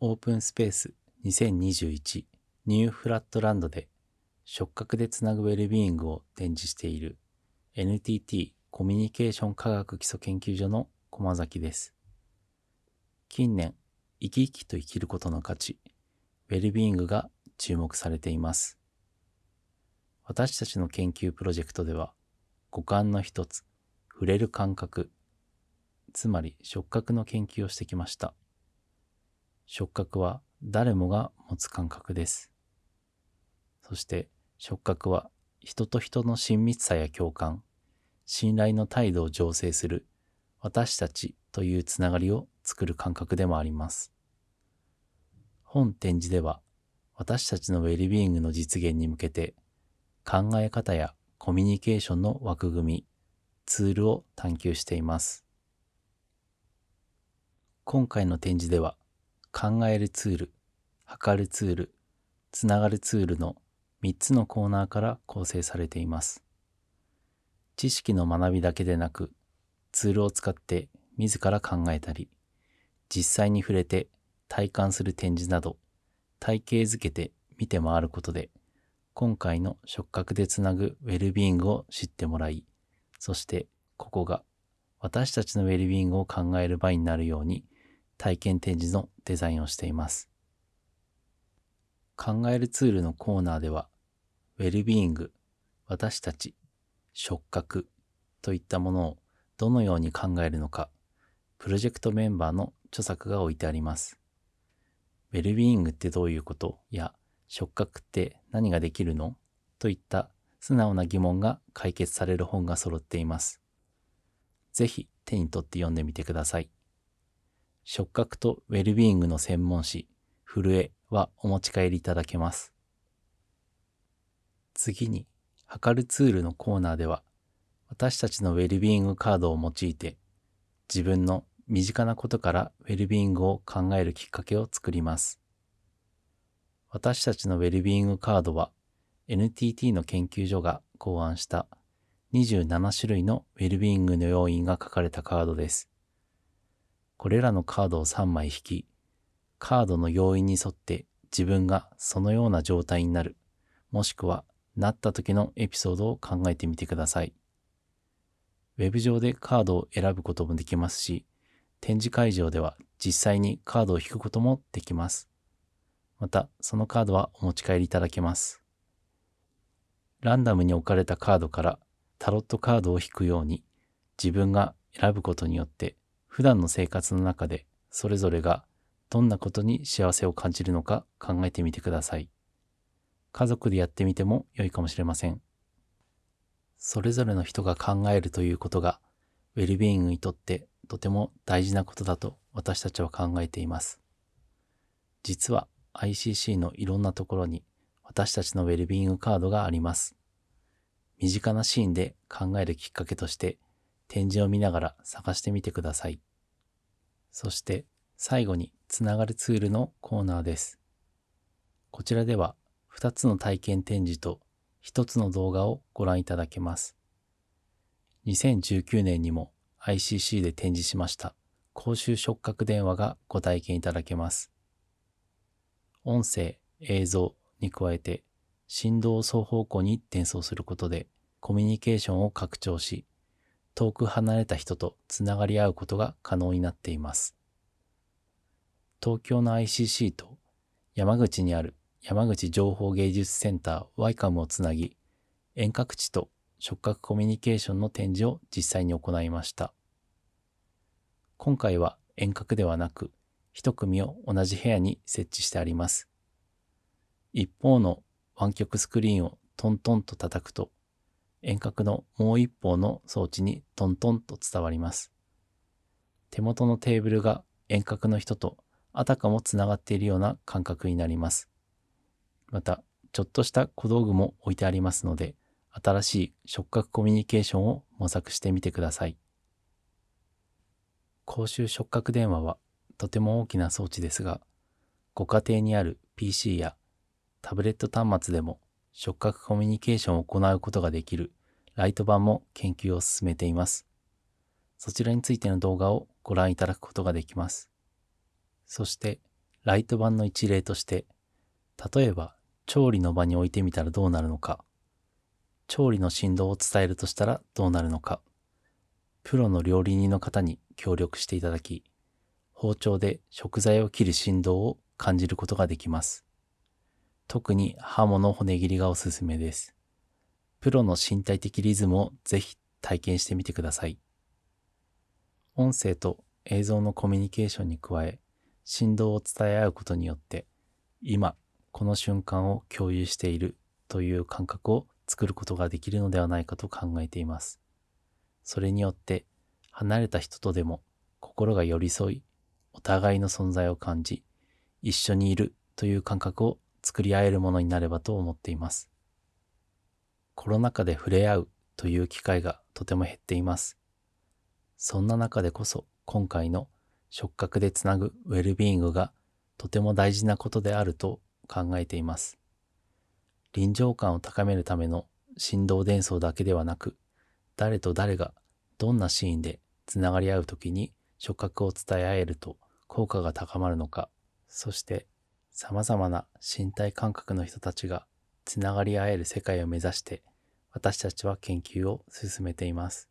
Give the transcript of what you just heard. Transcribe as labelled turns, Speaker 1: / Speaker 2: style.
Speaker 1: オープンスペース2021ニューフラットランドで触覚でつなぐウェルビーイングを展示している NTT コミュニケーション科学基礎研究所の駒崎です。近年、生き生きと生きることの価値、ウェルビーイングが注目されています。私たちの研究プロジェクトでは、五感の一つ、触れる感覚、つまり触覚の研究をしてきました。触覚は誰もが持つ感覚です。そして触覚は人と人の親密さや共感、信頼の態度を醸成する私たちというつながりを作る感覚でもあります。本展示では私たちのウェルビーイングの実現に向けて考え方やコミュニケーションの枠組み、ツールを探求しています。今回の展示では考えるツール、測るツール、つながるツールの3つのコーナーから構成されています。知識の学びだけでなく、ツールを使って自ら考えたり、実際に触れて体感する展示など、体系づけて見て回ることで、今回の触覚でつなぐウェルビーイングを知ってもらい、そしてここが私たちのウェルビーイングを考える場になるように体験展示のデザインをしています。考えるツールのコーナーでは、ウェルビーイング、私たち、触覚といったものをどのように考えるのか、プロジェクトメンバーの著作が置いてあります。ウェルビーイングってどういうこと？や、触覚って何ができるの？といった素直な疑問が解決される本が揃っています。ぜひ手に取って読んでみてください。触覚とウェルビーイングの専門誌、震えはお持ち帰りいただけます。次に、測るツールのコーナーでは、私たちのウェルビーイングカードを用いて、自分の身近なことからウェルビーイングを考えるきっかけを作ります。私たちのウェルビーイングカードは、NTT の研究所が考案した27種類のウェルビーイングの要因が書かれたカードです。これらのカードを3枚引き、カードの要因に沿って自分がそのような状態になる、もしくはなった時のエピソードを考えてみてください。ウェブ上でカードを選ぶこともできますし、展示会場では実際にカードを引くこともできます。また、そのカードはお持ち帰りいただけます。ランダムに置かれたカードからタロットカードを引くように、自分が選ぶことによって普段の生活の中でそれぞれがどんなことに幸せを感じるのか考えてみてください。家族でやってみても良いかもしれません。それぞれの人が考えるということが、ウェルビーイングにとってとても大事なことだと私たちは考えています。実は ICC のいろんなところに私たちのウェルビーイングカードがあります。身近なシーンで考えるきっかけとして展示を見ながら探してみてください。そして最後につながるツールのコーナーです。こちらでは2つの体験展示と1つの動画をご覧いただけます。2019年にも ICC で展示しました公衆触覚電話がご体験いただけます。音声、映像に加えて振動を双方向に転送することでコミュニケーションを拡張し遠く離れた人とつながり合うことが可能になっています。東京の ICC と山口にある山口情報芸術センターワイカムをつなぎ、遠隔地と触覚コミュニケーションの展示を実際に行いました。今回は遠隔ではなく、一組を同じ部屋に設置してあります。一方の湾曲スクリーンをトントンと叩くと、遠隔のもう一方の装置にトントンと伝わります。手元のテーブルが遠隔の人とあたかもつながっているような感覚になります。また、ちょっとした小道具も置いてありますので、新しい触覚コミュニケーションを模索してみてください。公衆触覚電話はとても大きな装置ですが、ご家庭にある PC やタブレット端末でも触覚コミュニケーションを行うことができるライト版も研究を進めています。そちらについての動画をご覧いただくことができます。そして、ライト版の一例として、例えば調理の場に置いてみたらどうなるのか、調理の振動を伝えるとしたらどうなるのか、プロの料理人の方に協力していただき、包丁で食材を切る振動を感じることができます。特に刃物骨切りがおすすめです。プロの身体的リズムをぜひ体験してみてください。音声と映像のコミュニケーションに加え、振動を伝え合うことによって、今、この瞬間を共有しているという感覚を作ることができるのではないかと考えています。それによって、離れた人とでも心が寄り添い、お互いの存在を感じ、一緒にいるという感覚を作り合えるものになればと思っています。コロナ禍で触れ合うという機会がとても減っています。そんな中でこそ今回の触覚でつなぐウェルビーイングがとても大事なことであると考えています。臨場感を高めるための振動伝送だけではなく、誰と誰がどんなシーンでつながり合う時に触覚を伝え合えると効果が高まるのか、そしてさまざまな身体感覚の人たちがつながり合える世界を目指して私たちは研究を進めています。